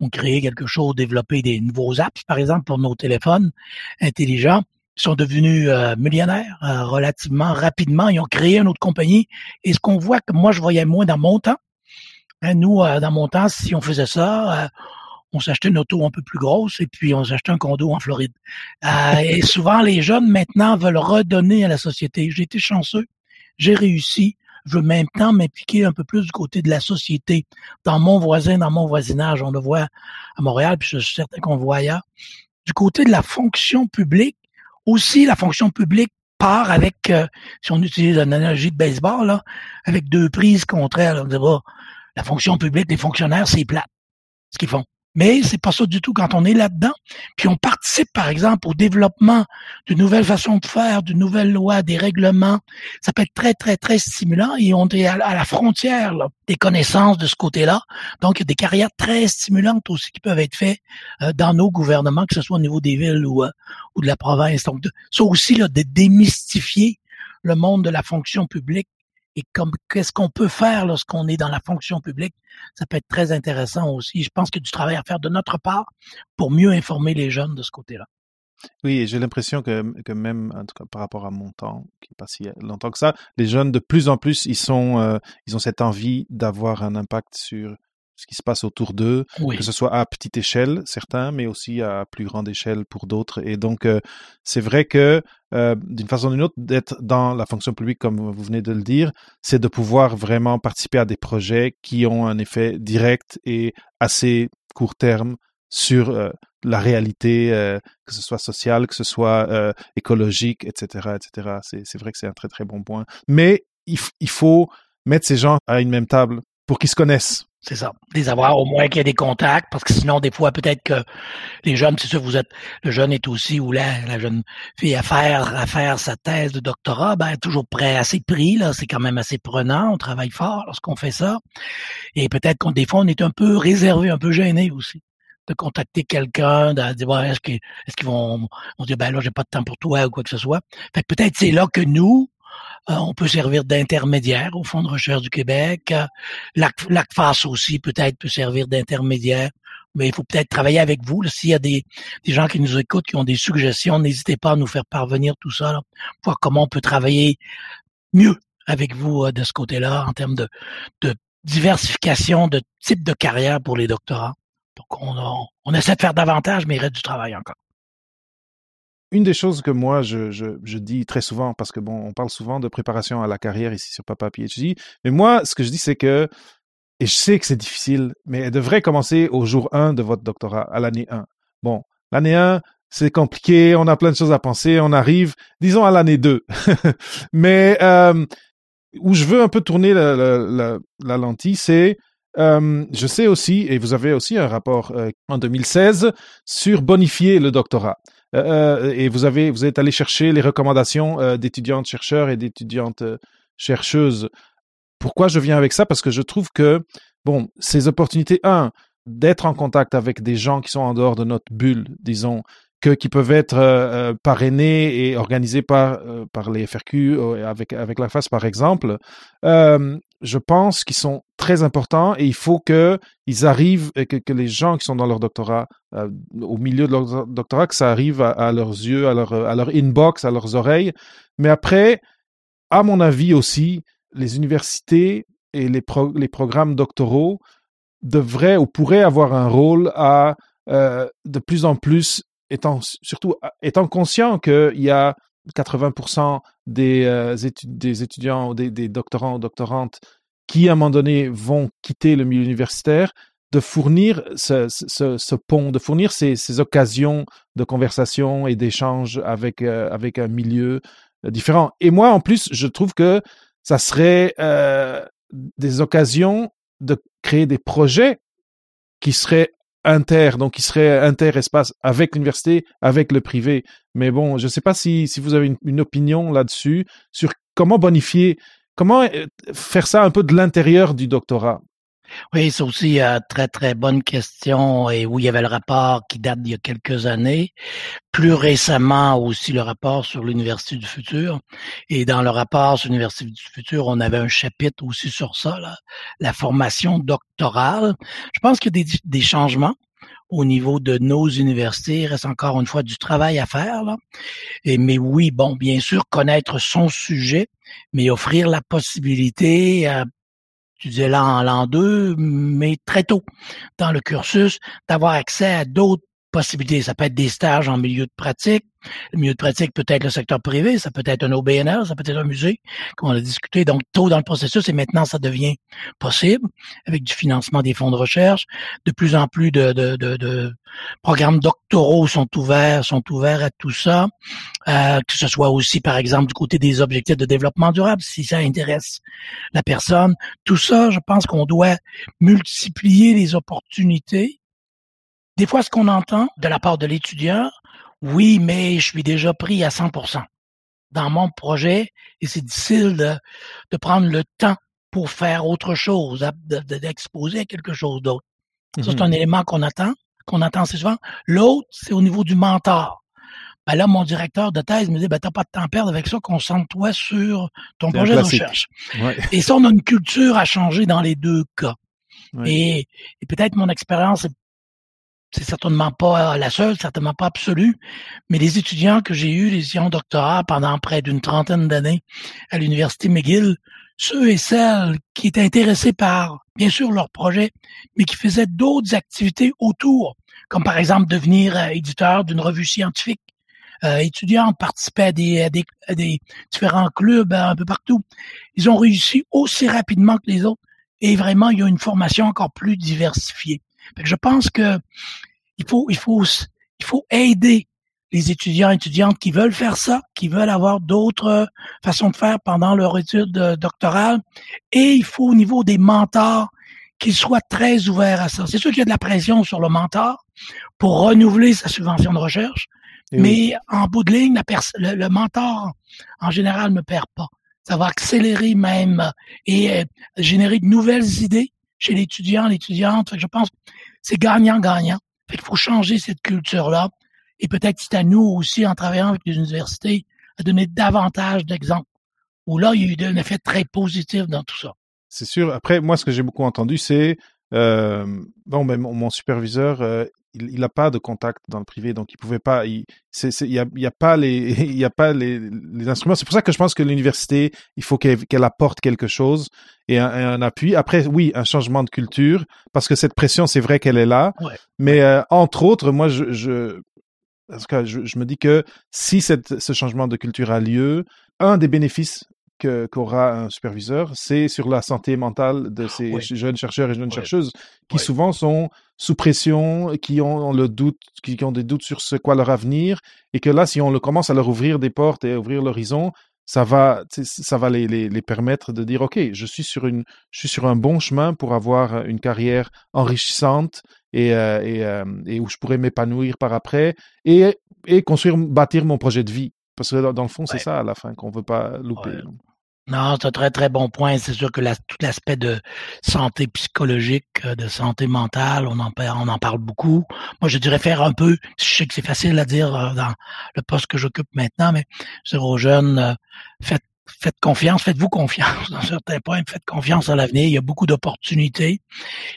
ont créé quelque chose, développé des nouveaux apps, par exemple, pour nos téléphones intelligents sont devenus euh, millionnaires relativement rapidement. Ils ont créé une autre compagnie. Et ce qu'on voit que moi, je voyais moins dans mon temps, Hein, nous, euh, dans mon temps, si on faisait ça, euh, on s'achetait une auto un peu plus grosse et puis on s'achetait un condo en Floride. Euh, et souvent, les jeunes maintenant veulent redonner à la société. J'ai été chanceux, j'ai réussi. Je veux maintenant m'impliquer un peu plus du côté de la société, dans mon voisin, dans mon voisinage. On le voit à Montréal, puis je suis certain qu'on le voit ailleurs. Du côté de la fonction publique, aussi la fonction publique part avec, si on utilise l'analogie de baseball, là, avec deux prises contraires. On dit, la fonction publique des fonctionnaires, c'est plat, ce qu'ils font. Mais c'est pas ça du tout quand on est là-dedans. Puis on participe, par exemple, au développement de nouvelles façons de faire, de nouvelles lois, des règlements. Ça peut être très, très, très stimulant et on est à la frontière des connaissances de ce côté-là. Donc, il y a des carrières très stimulantes aussi qui peuvent être faites euh, dans nos gouvernements, que ce soit au niveau des villes ou, euh, ou de la province. Donc, ça aussi, là, de démystifier le monde de la fonction publique et comme qu'est-ce qu'on peut faire lorsqu'on est dans la fonction publique, ça peut être très intéressant aussi. Je pense qu'il y a du travail à faire de notre part pour mieux informer les jeunes de ce côté-là. Oui, j'ai l'impression que, même, par rapport à mon temps, qui n'est pas si longtemps que ça, les jeunes de plus en plus, ils sont, euh, ils ont cette envie d'avoir un impact sur ce qui se passe autour d'eux, que ce soit à petite échelle, certains, mais aussi à plus grande échelle pour d'autres. Et donc, euh, c'est vrai que, euh, d'une façon ou d'une autre, d'être dans la fonction publique, comme vous venez de le dire, c'est de pouvoir vraiment participer à des projets qui ont un effet direct et assez court terme sur euh, la réalité, que ce soit sociale, que ce soit écologique, etc., etc. C'est vrai que c'est un très très bon point. Mais il, il faut mettre ces gens à une même table pour qu'ils se connaissent c'est ça. Les avoir au moins qu'il y ait des contacts, parce que sinon, des fois, peut-être que les jeunes, c'est sûr, vous êtes, le jeune est aussi, ou la, la jeune fille à faire, à faire sa thèse de doctorat, ben, toujours prêt, assez pris, là, c'est quand même assez prenant, on travaille fort lorsqu'on fait ça. Et peut-être qu'on, des fois, on est un peu réservé, un peu gêné aussi de contacter quelqu'un, de dire est-ce qu'ils qu'ils vont on dit ben là j'ai pas de temps pour toi ou quoi que ce soit. Fait que peut-être c'est là que nous, on peut servir d'intermédiaire au Fonds de recherche du Québec. Euh, L'ACFAS aussi peut-être peut servir d'intermédiaire. Mais il faut peut-être travailler avec vous. S'il y a des, gens qui nous écoutent, qui ont des suggestions, n'hésitez pas à nous faire parvenir tout ça, voir comment on peut travailler mieux avec vous euh, de ce côté-là en termes de, diversification de type de carrière pour les doctorats. Donc, on, on essaie de faire davantage, mais il reste du travail encore une des choses que moi je, je, dis très souvent, parce que bon, on parle souvent de préparation à la carrière ici sur Papa PhD, mais moi, ce que je dis, c'est que, et je sais que c'est difficile, mais elle devrait commencer au jour 1 de votre doctorat, à l'année 1. Bon, l'année 1, c'est compliqué, on a plein de choses à penser, on arrive, disons, à l'année 2. mais euh, où je veux un peu tourner la, la, la, lentille, c'est euh, je sais aussi, et vous avez aussi un rapport euh, en 2016 sur bonifier le doctorat. Euh, euh, et vous avez, vous êtes allé chercher les recommandations euh, d'étudiantes chercheurs et d'étudiantes chercheuses. Pourquoi je viens avec ça? Parce que je trouve que, bon, ces opportunités, un, d'être en contact avec des gens qui sont en dehors de notre bulle, disons, que, qui peuvent être parrainés et organisés par, par les FRQ, avec, avec la FAS par exemple, je pense qu'ils sont très importants et il faut qu'ils arrivent, et que, les gens qui sont dans leur doctorat, euh, au milieu de leur doctorat, que ça arrive à, leurs yeux, à leur, à leur inbox, à leurs oreilles. Mais après, à mon avis aussi, les universités et les, les programmes doctoraux devraient ou pourraient avoir un rôle à euh, de plus en plus, étant, surtout étant conscient qu'il y a 80% des, euh, des étudiants, des, des doctorants ou doctorantes qui, à un moment donné, vont quitter le milieu universitaire, de fournir ce, pont, de fournir ces, ces, occasions de conversation et d'échange avec, euh, avec un milieu euh, différent. Et moi, en plus, je trouve que ça serait des occasions de créer des projets qui seraient inter, donc qui serait inter-espace avec l'université, avec le privé. Mais bon, je ne sais pas si, si vous avez une, opinion là-dessus sur comment bonifier, comment euh, faire ça un peu de l'intérieur du doctorat. Oui, c'est aussi une très, très bonne question et où il y avait le rapport qui date d'il y a quelques années. Plus récemment aussi le rapport sur l'Université du futur. Et dans le rapport sur l'Université du futur, on avait un chapitre aussi sur ça, la formation doctorale. Je pense qu'il y a des, des changements au niveau de nos universités. Il reste encore une fois du travail à faire. Là. Et, mais oui, bon, bien sûr, connaître son sujet, mais offrir la possibilité à tu disais là en l'an 2, mais très tôt dans le cursus, d'avoir accès à d'autres Ça peut être des stages en milieu de pratique. Le milieu de pratique peut être le secteur privé, ça peut être un OBNL, ça peut être un musée, comme on a discuté. Donc, tôt dans le processus, et maintenant, ça devient possible avec du financement des fonds de recherche. De plus en plus de, de, de, programmes doctoraux sont ouverts, sont ouverts à tout ça. Euh, que ce soit aussi, par exemple, du côté des objectifs de développement durable, si ça intéresse la personne. Tout ça, je pense qu'on doit multiplier les opportunités des fois, ce qu'on entend de la part de l'étudiant, oui, mais je suis déjà pris à 100% dans mon projet et c'est difficile de, de, prendre le temps pour faire autre chose, d'exposer à quelque chose d'autre. Ça, c'est un mhm. élément qu'on attend, qu'on attend assez souvent. L'autre, c'est au niveau du mentor. Ben là, mon directeur de thèse me dit, ben, t'as pas de temps à perdre avec ça, concentre-toi sur ton projet de recherche. Et ça, on a une culture à changer dans les deux cas. Et, et peut-être mon expérience est c'est certainement pas la seule, certainement pas absolue, mais les étudiants que j'ai eus, les étudiants doctorat pendant près d'une trentaine d'années à l'université McGill, ceux et celles qui étaient intéressés par, bien sûr, leur projet, mais qui faisaient d'autres activités autour, comme par exemple devenir euh, éditeur d'une revue scientifique. Euh, étudiants participaient à des, différents clubs euh, un peu partout. Ils ont réussi aussi rapidement que les autres et vraiment, il y a une formation encore plus diversifiée je pense que il faut, il faut, il faut aider les étudiants et étudiantes qui veulent faire ça, qui veulent avoir d'autres façons de faire pendant leur étude euh, doctorale. Et il faut au niveau des mentors qu'ils soient très ouverts à ça. C'est sûr qu'il y a de la pression sur le mentor pour renouveler sa subvention de recherche, mais en bout de ligne, la le, le, mentor, en général, ne perd pas. Ça va accélérer même et euh, générer de nouvelles idées chez l'étudiant, l'étudiante. Je pense c'est gagnant-gagnant. Il faut changer cette culture-là. Et peut-être c'est à nous aussi, en travaillant avec les universités, à donner davantage d'exemples. Où là, il y a eu un effet très positif dans tout ça. C'est sûr. Après, moi, ce que j'ai beaucoup entendu, c'est euh, bon, ben, mon, superviseur, euh, il n'a pas de contact dans le privé, donc il pouvait pas. Il n'y a, y a, pas les, il a pas les, les instruments. C'est pour ça que je pense que l'université, il faut qu'elle apporte quelque chose et un, appui. Après, oui, un changement de culture, parce que cette pression, c'est vrai qu'elle est là. Mais euh, entre autres, moi, je, je en tout cas, je, je, me dis que si cette, ce changement de culture a lieu, un des bénéfices qu'aura un superviseur, c'est sur la santé mentale de ces jeunes chercheurs et jeunes chercheuses qui souvent sont sous pression, qui ont le doute, qui, ont des doutes sur ce quoi leur avenir, et que là, si on le commence à leur ouvrir des portes et à ouvrir l'horizon, ça va, ça va les, les, les, permettre de dire, OK, je suis, sur une, je suis sur un bon chemin pour avoir une carrière enrichissante et, euh, et, euh, et où je pourrais m'épanouir par après et, et construire, bâtir mon projet de vie. Parce que dans le fond, c'est ça à la fin qu'on veut pas louper. Non, c'est un très, très bon point. C'est sûr que tout l'aspect de santé psychologique, euh, de santé mentale, on en, on en parle beaucoup. Moi, je dirais faire un peu, je sais que c'est facile à dire euh, dans le poste que j'occupe maintenant, mais je aux jeunes, euh, faites, faites confiance, faites-vous confiance dans certains points, faites confiance à l'avenir. Il y a beaucoup d'opportunités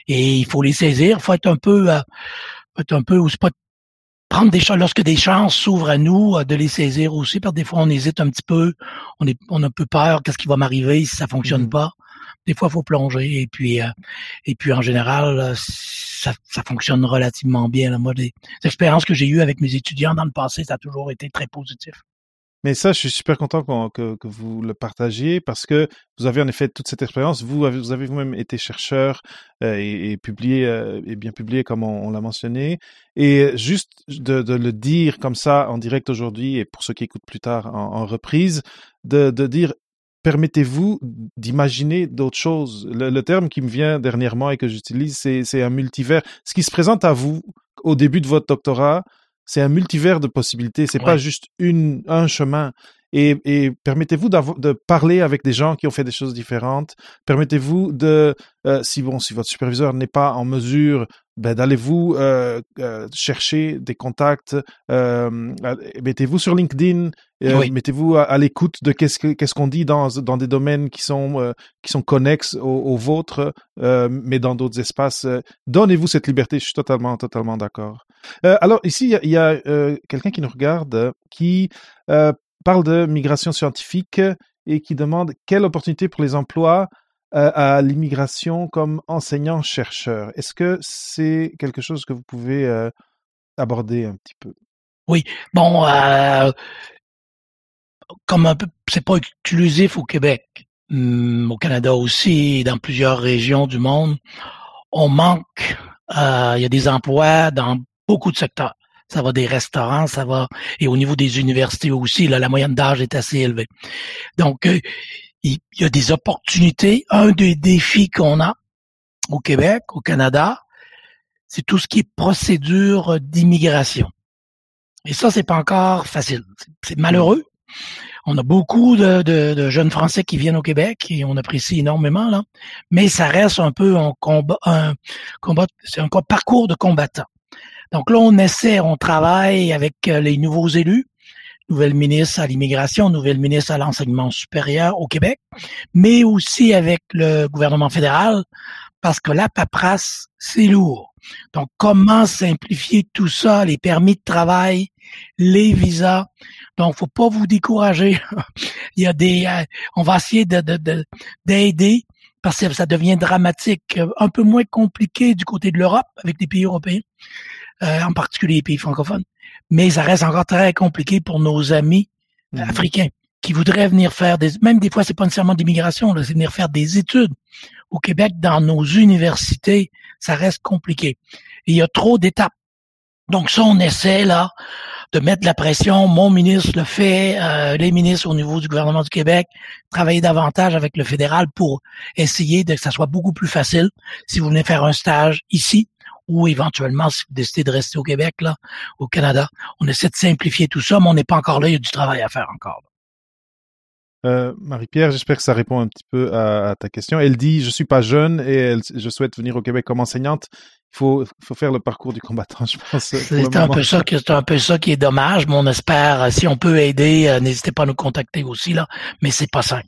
et il faut les saisir. Il faut être un peu, être un peu, ou c'est prendre des chances, lorsque des chances s'ouvrent à nous, euh, de les saisir aussi, parce que des fois on hésite un petit peu, on est, on a un peu peur, qu'est-ce qui va m'arriver si ça fonctionne mmh. pas. Des fois, il faut plonger et puis, euh, et puis en général, euh, ça, ça fonctionne relativement bien. Là. Moi, les expériences que j'ai eues avec mes étudiants dans le passé, ça a toujours été très positif. Mais ça, je suis super content que, vous le partagiez parce que vous avez en effet toute cette expérience. Vous avez, vous avez vous-même été chercheur euh, et, publié euh, et bien publié comme on, l'a mentionné. Et juste de, le dire comme ça en direct aujourd'hui et pour ceux qui écoutent plus tard en, reprise, de, dire permettez-vous d'imaginer d'autres choses. Le, terme qui me vient dernièrement et que j'utilise, c'est un multivers. Ce qui se présente à vous au début de votre doctorat, c'est un multivers de possibilités. C'est pas juste une, un chemin. et, et permettez-vous de parler avec des gens qui ont fait des choses différentes. Permettez-vous de, euh, si bon, si votre superviseur n'est pas en mesure ben, d'aller-vous euh, euh, chercher des contacts, euh, mettez-vous sur LinkedIn, mettez-vous à, l'écoute de qu'est-ce qu'est-ce qu'on dit dans dans des domaines qui sont qui sont connexes aux, vôtres, mais dans d'autres espaces. Donnez-vous cette liberté. Je suis totalement totalement d'accord. alors ici il y a, a quelqu'un qui nous regarde qui parle de migration scientifique et qui demande quelle opportunité pour les emplois euh, à l'immigration comme enseignant-chercheur. Est-ce que c'est quelque chose que vous pouvez euh, aborder un petit peu? Oui, bon, euh, comme un peu, c'est pas exclusif au Québec, hum, au Canada aussi, dans plusieurs régions du monde, on manque, il y a des emplois dans beaucoup de secteurs. Ça va des restaurants, ça va, et au niveau des universités aussi, là, la moyenne d'âge est assez élevée. Donc, il y a des opportunités. Un des défis qu'on a au Québec, au Canada, c'est tout ce qui est procédure d'immigration. Et ça, c'est pas encore facile. C'est malheureux. On a beaucoup de, jeunes Français qui viennent au Québec et on apprécie énormément là, mais ça reste un peu un combat, un combat, c'est un parcours de combattant. Donc là, on essaie, on travaille avec euh, les nouveaux élus nouvelle ministre à l'immigration, nouvelle ministre à l'enseignement supérieur au Québec, mais aussi avec le gouvernement fédéral, parce que la paperasse, c'est lourd. Donc, comment simplifier tout ça, les permis de travail, les visas? Donc, faut pas vous décourager. Il y a des, euh, on va essayer de, d'aider parce que ça devient dramatique, un peu moins compliqué du côté de l'Europe avec les pays européens, euh, en particulier les pays francophones mais ça reste encore très compliqué pour nos amis mhm. africains qui voudraient venir faire des, même des fois c'est pas nécessairement d'immigration, c'est venir faire des études au Québec dans nos universités, ça reste compliqué. il y a trop d'étapes. Donc ça, on essaie là de mettre la pression. Mon ministre le fait, euh, les ministres au niveau du gouvernement du Québec, travailler davantage avec le fédéral pour essayer de que ça soit beaucoup plus facile. Si vous venez faire un stage ici, ou éventuellement, si vous décidez de rester au Québec, là, au Canada, on essaie de simplifier tout ça, mais on n'est pas encore là, il y a du travail à faire encore. Euh, Marie-Pierre, j'espère que ça répond un petit peu à, ta question. Elle dit, je suis pas jeune et je souhaite venir au Québec comme enseignante. Il faut, faut faire le parcours du combattant, je pense. C'est un peu ça, c'est un peu ça qui est dommage, mais on espère, si on peut aider, euh, n'hésitez pas à nous contacter aussi là, mais c'est pas simple.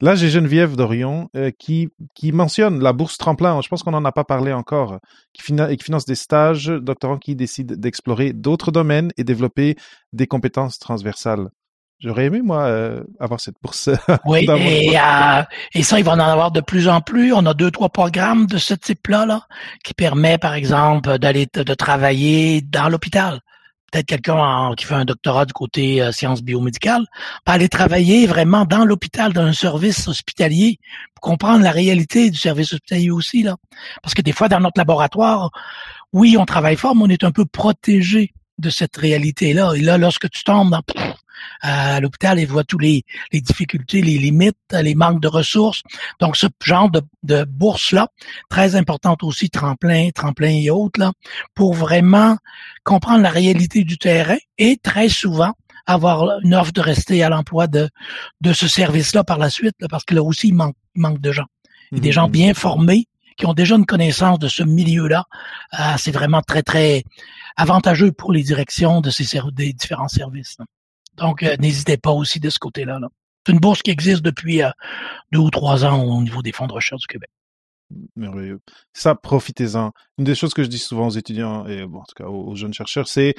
Là, j'ai Geneviève Dorion euh, qui, qui mentionne la bourse tremplin. Je pense qu'on n'en a pas parlé encore. Qui, qui finance des stages, doctorants qui décident d'explorer d'autres domaines et développer des compétences transversales. J'aurais aimé, moi, euh, avoir cette bourse. oui, et, euh, et, ça, il va en avoir de plus en plus. On a deux, trois programmes de ce type-là, là, qui permet, par exemple, d'aller de travailler dans l'hôpital peut-être quelqu'un qui fait un doctorat du côté euh, sciences biomédicales, pas aller travailler vraiment dans l'hôpital, dans un service hospitalier, pour comprendre la réalité du service hospitalier aussi. là. Parce que des fois, dans notre laboratoire, oui, on travaille fort, mais on est un peu protégé de cette réalité-là. Et là, lorsque tu tombes dans à l'hôpital et voit tous les, les difficultés, les limites, les manques de ressources. Donc, ce genre de, de bourse-là, très importante aussi, tremplin, tremplin et autres, là, pour vraiment comprendre la réalité du terrain et très souvent avoir une offre de rester à l'emploi de, de ce service-là par la suite, parce que là aussi, il manque, manque de gens. Et des gens mmh. bien formés qui ont déjà une connaissance de ce milieu-là. Euh, c'est vraiment très, très avantageux pour les directions de ces des différents services. Donc, euh, n'hésitez pas aussi de ce côté-là. C'est une bourse qui existe depuis euh, deux ou trois ans au niveau des fonds de recherche du Québec. Merveilleux. Ça, profitez-en. Une des choses que je dis souvent aux étudiants et en tout cas aux, jeunes chercheurs, c'est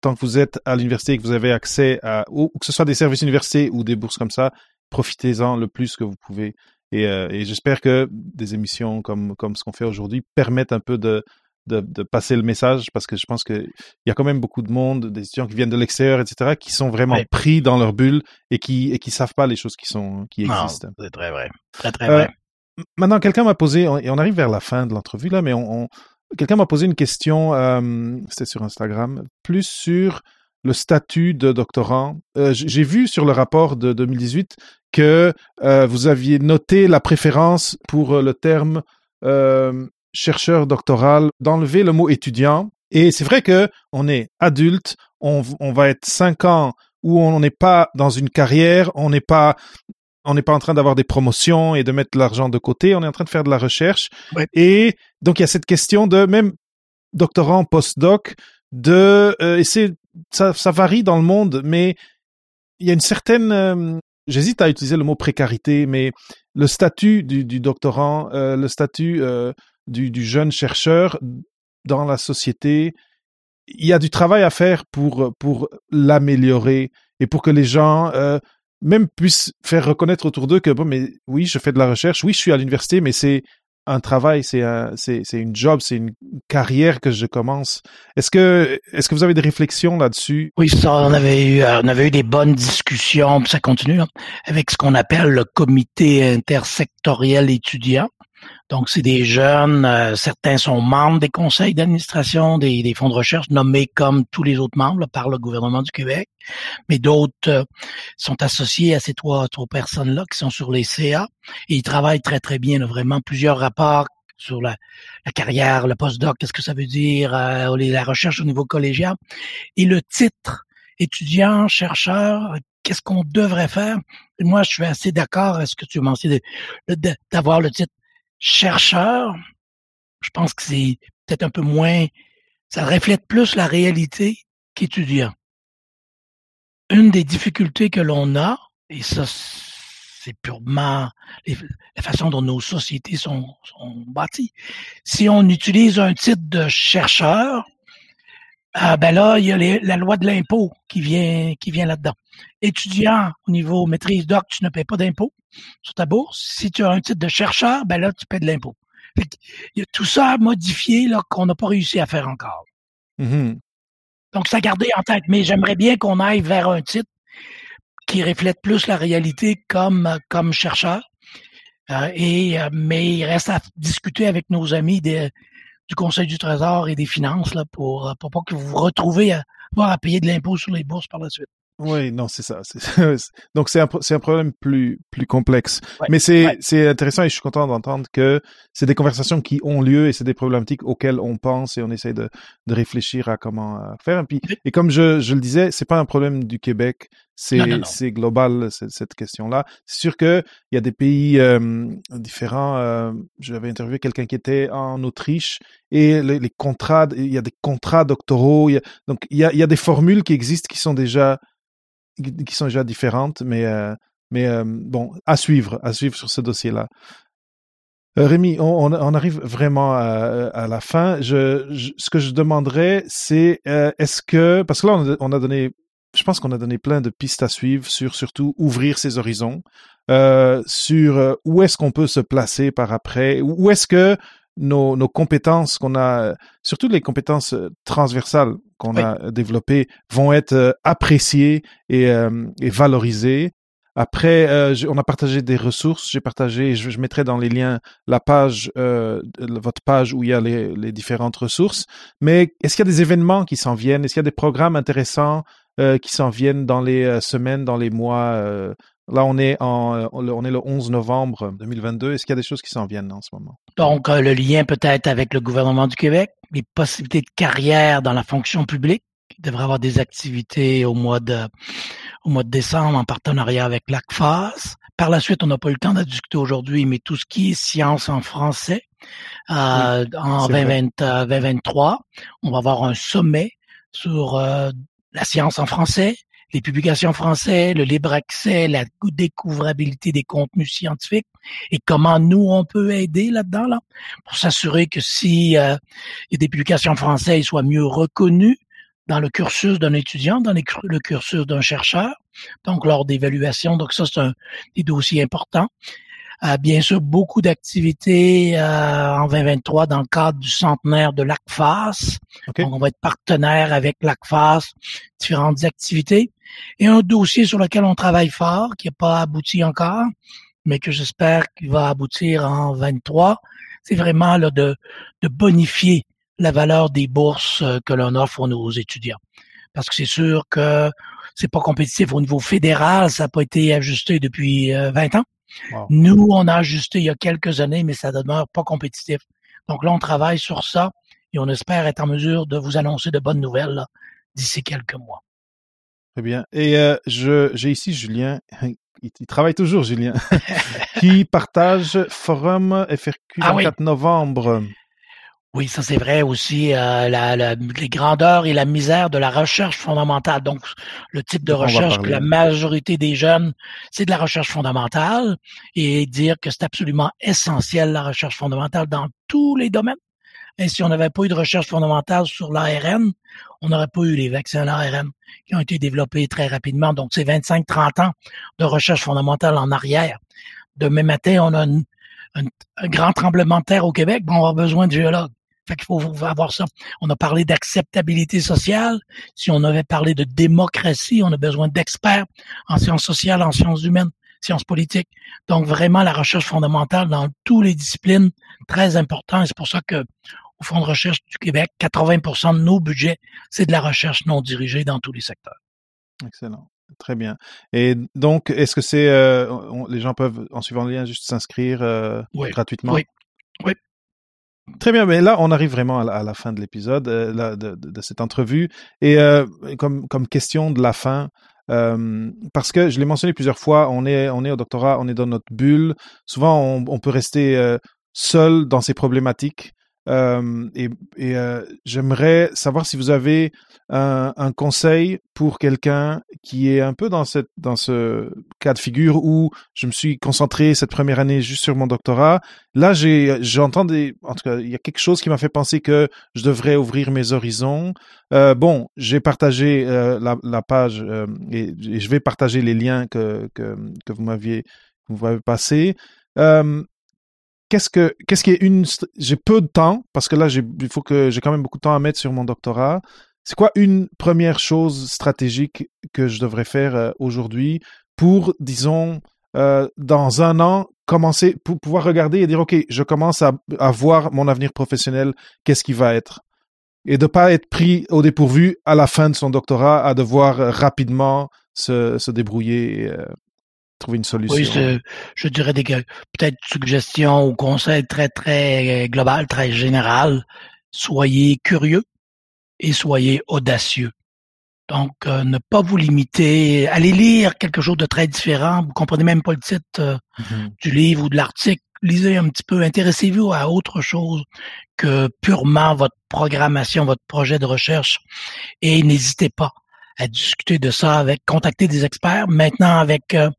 tant que vous êtes à l'université et que vous avez accès à, ou, que ce soit des services universités ou des bourses comme ça, profitez-en le plus que vous pouvez. Et, euh, et j'espère que des émissions comme, comme ce qu'on fait aujourd'hui permettent un peu de, de, passer le message parce que je pense qu'il y a quand même beaucoup de monde, des étudiants qui viennent de l'extérieur, etc., qui sont vraiment pris dans leur bulle et qui et qui savent pas les choses qui sont qui existent. C'est très vrai, très très vrai. Euh, maintenant, quelqu'un m'a posé et on arrive vers la fin de l'entrevue là, mais on, quelqu'un m'a posé une question, euh, c'était sur Instagram, plus sur le statut de doctorant. Euh, j'ai vu sur le rapport de 2018 que vous aviez noté la préférence pour le terme chercheur doctoral d'enlever le mot étudiant. Et c'est vrai que on est adulte, on, va être cinq ans où on n'est pas dans une carrière, on n'est pas on n'est pas en train d'avoir des promotions et de mettre de l'argent de côté, on est en train de faire de la recherche. Et donc il y a cette question de même doctorant, postdoc, de euh, et c'est ça, ça varie dans le monde, mais il y a une certaine euh, j'hésite à utiliser le mot précarité, mais le statut du, du doctorant, euh, le statut euh, du, du, jeune chercheur dans la société, il y a du travail à faire pour, pour l'améliorer et pour que les gens euh, même puissent faire reconnaître autour d'eux que, bon, mais oui, je fais de la recherche, oui, je suis à l'université, mais c'est un travail, c'est un, c'est, c'est une job, c'est une carrière que je commence. Est-ce que, est-ce que vous avez des réflexions là-dessus? Oui, ça, on avait eu, euh, on avait eu des bonnes discussions, ça continue, hein, avec ce qu'on appelle le comité intersectoriel étudiant. Donc, c'est des jeunes, euh, certains sont membres des conseils d'administration des, fonds de recherche nommés comme tous les autres membres par le gouvernement du Québec, mais d'autres euh, sont associés à ces trois, trois personnes-là qui sont sur les CA ils travaillent très, très bien, vraiment plusieurs rapports sur la, carrière, le postdoc, qu'est-ce que ça veut dire, euh, la recherche au niveau collégial. Et le titre, étudiant, chercheur, qu'est-ce qu'on devrait faire? Moi, je suis assez d'accord à ce que tu as mentionné d'avoir le titre chercheur, je pense que c'est peut-être un peu moins, ça reflète plus la réalité qu'étudiant. Une des difficultés que l'on a, et ça, c'est purement la façon dont nos sociétés sont, sont, bâties. Si on utilise un titre de chercheur, ah ben là, il y a la loi de l'impôt qui vient, qui vient là-dedans. Étudiant au niveau maîtrise doc, tu ne payes pas d'impôt sur ta bourse. Si tu as un titre de chercheur, ben là, tu paies de l'impôt. Il y a tout ça à modifier là, qu'on n'a pas réussi à faire encore. Mm-hmm. Donc, ça garder en tête. Mais j'aimerais bien qu'on aille vers un titre qui reflète plus la réalité comme, comme chercheur. Euh, et, euh, mais il reste à discuter avec nos amis des, du Conseil du Trésor et des Finances là, pour, pour pas que vous vous retrouvez à à payer de l'impôt sur les bourses par la suite. Oui, non, c'est ça. Donc c'est un c'est un problème plus plus complexe. Mais c'est c'est intéressant et je suis content d'entendre que c'est des conversations qui ont lieu et c'est des problématiques auxquelles on pense et on essaie de de réfléchir à comment faire. Et puis et comme je je le disais, c'est pas un problème du Québec, c'est global cette question-là. C'est sûr que il y a des pays euh, différents. Euh, J'avais interviewé quelqu'un qui était en Autriche et les, les contrats, il y a des contrats doctoraux. Il y a, donc il y a il y a des formules qui existent qui sont déjà qui sont déjà différentes, mais, euh, mais euh, bon, à suivre, à suivre sur ce dossier-là. Euh, Rémi, on, on, arrive vraiment à, à la fin. Je, je, ce que je demanderais, c'est est-ce que, parce que là, on a, on a donné, je pense qu'on a donné plein de pistes à suivre sur surtout ouvrir ses horizons, sur où est-ce qu'on peut se placer par après, où est-ce que nos, nos compétences qu'on a, surtout les compétences euh, transversales qu'on oui. a développées, vont être euh, appréciées et, euh, et valorisées. Après, euh, on a partagé des ressources. J'ai partagé, je, je, mettrai dans les liens la page, euh, votre page où il y a les, les différentes ressources. Mais est-ce qu'il y a des événements qui s'en viennent? Est-ce qu'il y a des programmes intéressants euh, qui s'en viennent dans les semaines, dans les mois Là, on est, en, on est le 11 novembre 2022. Est-ce qu'il y a des choses qui s'en viennent en ce moment? Donc, euh, le lien peut-être avec le gouvernement du Québec, les possibilités de carrière dans la fonction publique. Il devrait avoir des activités au mois de, au mois de décembre en partenariat avec l'ACFAS. Par la suite, on n'a pas eu le temps de discuter aujourd'hui, mais tout ce qui est science en français, euh, oui, en 2020, 2023, on va avoir un sommet sur euh, la science en français, les publications françaises, le libre accès, la découvrabilité des contenus scientifiques et comment nous on peut aider là-dedans là pour s'assurer que si euh, il y a des publications françaises soient mieux reconnues dans le cursus d'un étudiant, dans le cursus d'un chercheur, donc lors d'évaluation. Donc ça c'est un des dossiers importants. Euh, bien sûr, beaucoup d'activités euh, en 2023 dans le cadre du centenaire de l'ACFAS. Okay. Donc, on va être partenaire avec l'ACFAS, différentes activités. Et un dossier sur lequel on travaille fort, qui n'a pas abouti encore, mais que j'espère qu'il va aboutir en 23, c'est vraiment là, de, de bonifier la valeur des bourses euh, que l'on offre nos étudiants. Parce que c'est sûr que c'est pas compétitif au niveau fédéral, ça n'a pas été ajusté depuis 20 ans. Wow. Nous, on a ajusté il y a quelques années, mais ça demeure pas compétitif. Donc là, on travaille sur ça et on espère être en mesure de vous annoncer de bonnes nouvelles d'ici quelques mois. Très bien. Et euh, je j'ai ici Julien, il, il travaille toujours Julien, qui partage forum FRQ Ah 24 novembre. Oui, ça c'est vrai aussi, euh, la, la- les grandeurs et la misère de la recherche fondamentale. Donc, le type de recherche que la majorité des jeunes, c'est de la recherche fondamentale et dire que c'est absolument essentiel la recherche fondamentale dans tous les domaines. Et si on n'avait pas eu de recherche fondamentale sur l'ARN, on n'aurait pas eu les vaccins ARN qui ont été développés très rapidement. Donc, c'est 25-30 ans de recherche fondamentale en arrière. Demain matin, on a une- un, un grand tremblement de terre au Québec, bon, on va avoir besoin de géologues. Fait qu'il faut faut avoir ça. On a parlé d'acceptabilité sociale. Si on avait parlé de démocratie, on a besoin d'experts en sciences sociales, en sciences humaines, sciences politiques. Donc vraiment la recherche fondamentale dans toutes les disciplines, très important. C'est pour ça que au Fonds de recherche du Québec, 80% de nos budgets, c'est de la recherche non dirigée dans tous les secteurs. Excellent. Très bien. Et donc, est-ce que c'est euh, les gens peuvent en suivant le lien juste s'inscrire euh, Oui. gratuitement? Oui. Oui. Très bien, mais là on arrive vraiment à la, fin de l'épisode, euh, de, cette entrevue. Et euh, comme, comme question de la fin, euh, parce que je l'ai mentionné plusieurs fois, on est, on est au doctorat, on est dans notre bulle. Souvent, on, on peut rester euh, seul dans ces problématiques. Euh, et et euh, j'aimerais savoir si vous avez un, conseil pour quelqu'un qui est un peu dans cette dans ce cas de figure où je me suis concentré cette première année juste sur mon doctorat. Là, j'entends des en tout cas, il y a quelque chose qui m'a fait penser que je devrais ouvrir mes horizons. Euh, bon, j'ai partagé la, page et, je vais partager les liens que que, que vous m'aviez vous m'avez passé. Qu'est-ce que qu'est-ce qui est une j'ai peu de temps parce que là j'ai il faut que j'ai quand même beaucoup de temps à mettre sur mon doctorat. C'est quoi une première chose stratégique que je devrais faire euh, aujourd'hui pour disons euh, dans un an commencer pour pouvoir regarder et dire ok je commence à, à voir mon avenir professionnel qu'est-ce qui va être? Et de pas être pris au dépourvu à la fin de son doctorat à devoir euh, rapidement se, se débrouiller euh, trouver une solution. Oui, je dirais des peut-être suggestions ou conseils très, très euh, global, très général. Soyez curieux et soyez audacieux. Donc, euh, ne pas vous limiter. Allez lire quelque chose de très différent. Vous comprenez même pas le titre euh, Mhm. du livre ou de l'article. Lisez un petit peu. Intéressez-vous à autre chose que purement votre programmation, votre projet de recherche. Et n'hésitez pas à discuter de ça avec, contacter des experts. Maintenant, avec euh,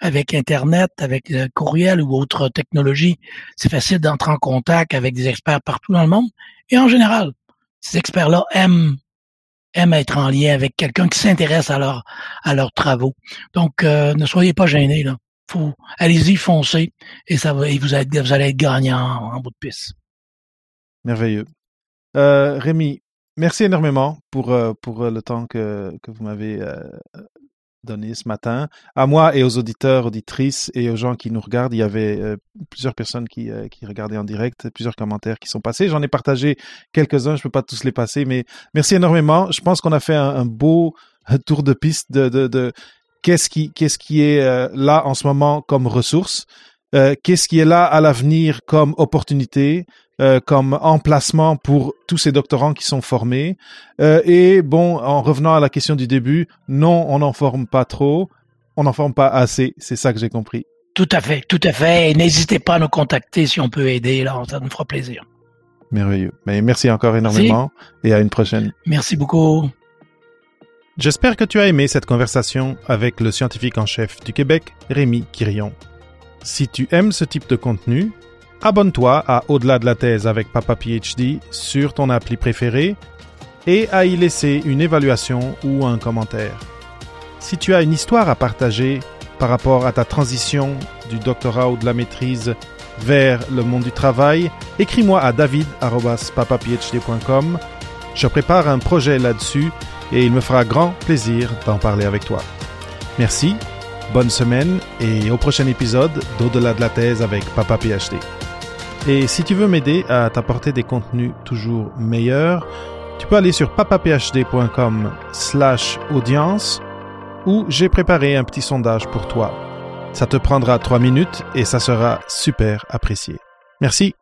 avec Internet, avec le courriel ou autre technologie, c'est facile d'entrer en contact avec des experts partout dans le monde. Et en général, ces experts-là aiment aiment être en lien avec quelqu'un qui s'intéresse à leur à leurs travaux. Donc, euh, ne soyez pas gênés là. Faut, allez-y, foncez, et ça va, et vous, allez, vous allez être gagnant en, en bout de piste. Merveilleux. Euh, Rémi, merci énormément pour, euh, pour euh, le temps que, que vous m'avez euh, donné ce matin. À moi et aux auditeurs, auditrices et aux gens qui nous regardent, il y avait plusieurs personnes qui, qui regardaient en direct, plusieurs commentaires qui sont passés. J'en ai partagé quelques-uns, je peux pas tous les passer, mais merci énormément. Je pense qu'on a fait un, beau tour de piste de, de, de qu'est-ce qui, qu'est-ce qui est là en ce moment comme ressource, qu'est-ce qui est là à l'avenir comme opportunité, euh, comme emplacement pour tous ces doctorants qui sont formés. Euh, et bon, en revenant à la question du début, non, on n'en forme pas trop, on n'en forme pas assez. C'est ça que j'ai compris. Tout à fait, tout à fait. Et n'hésitez pas à nous contacter si on peut aider. Là, ça nous fera plaisir. Merveilleux. Mais merci encore énormément et à une prochaine. Merci beaucoup. J'espère que tu as aimé cette conversation avec le scientifique en chef du Québec, Rémi Quirion. Si tu aimes ce type de contenu, abonne-toi à Au-delà de la thèse avec Papa PhD sur ton appli préférée et à y laisser une évaluation ou un commentaire. Si tu as une histoire à partager par rapport à ta transition du doctorat ou de la maîtrise vers le monde du travail, écris-moi à david.papaphd.com. Je prépare un projet là-dessus et il me fera grand plaisir d'en parler avec toi. Merci, bonne semaine et au prochain épisode d'Au-delà de la thèse avec Papa PhD. Et si tu veux m'aider à t'apporter des contenus toujours meilleurs, tu peux aller sur papaphd.com slash audience où j'ai préparé un petit sondage pour toi. Ça te prendra trois minutes et ça sera super apprécié. Merci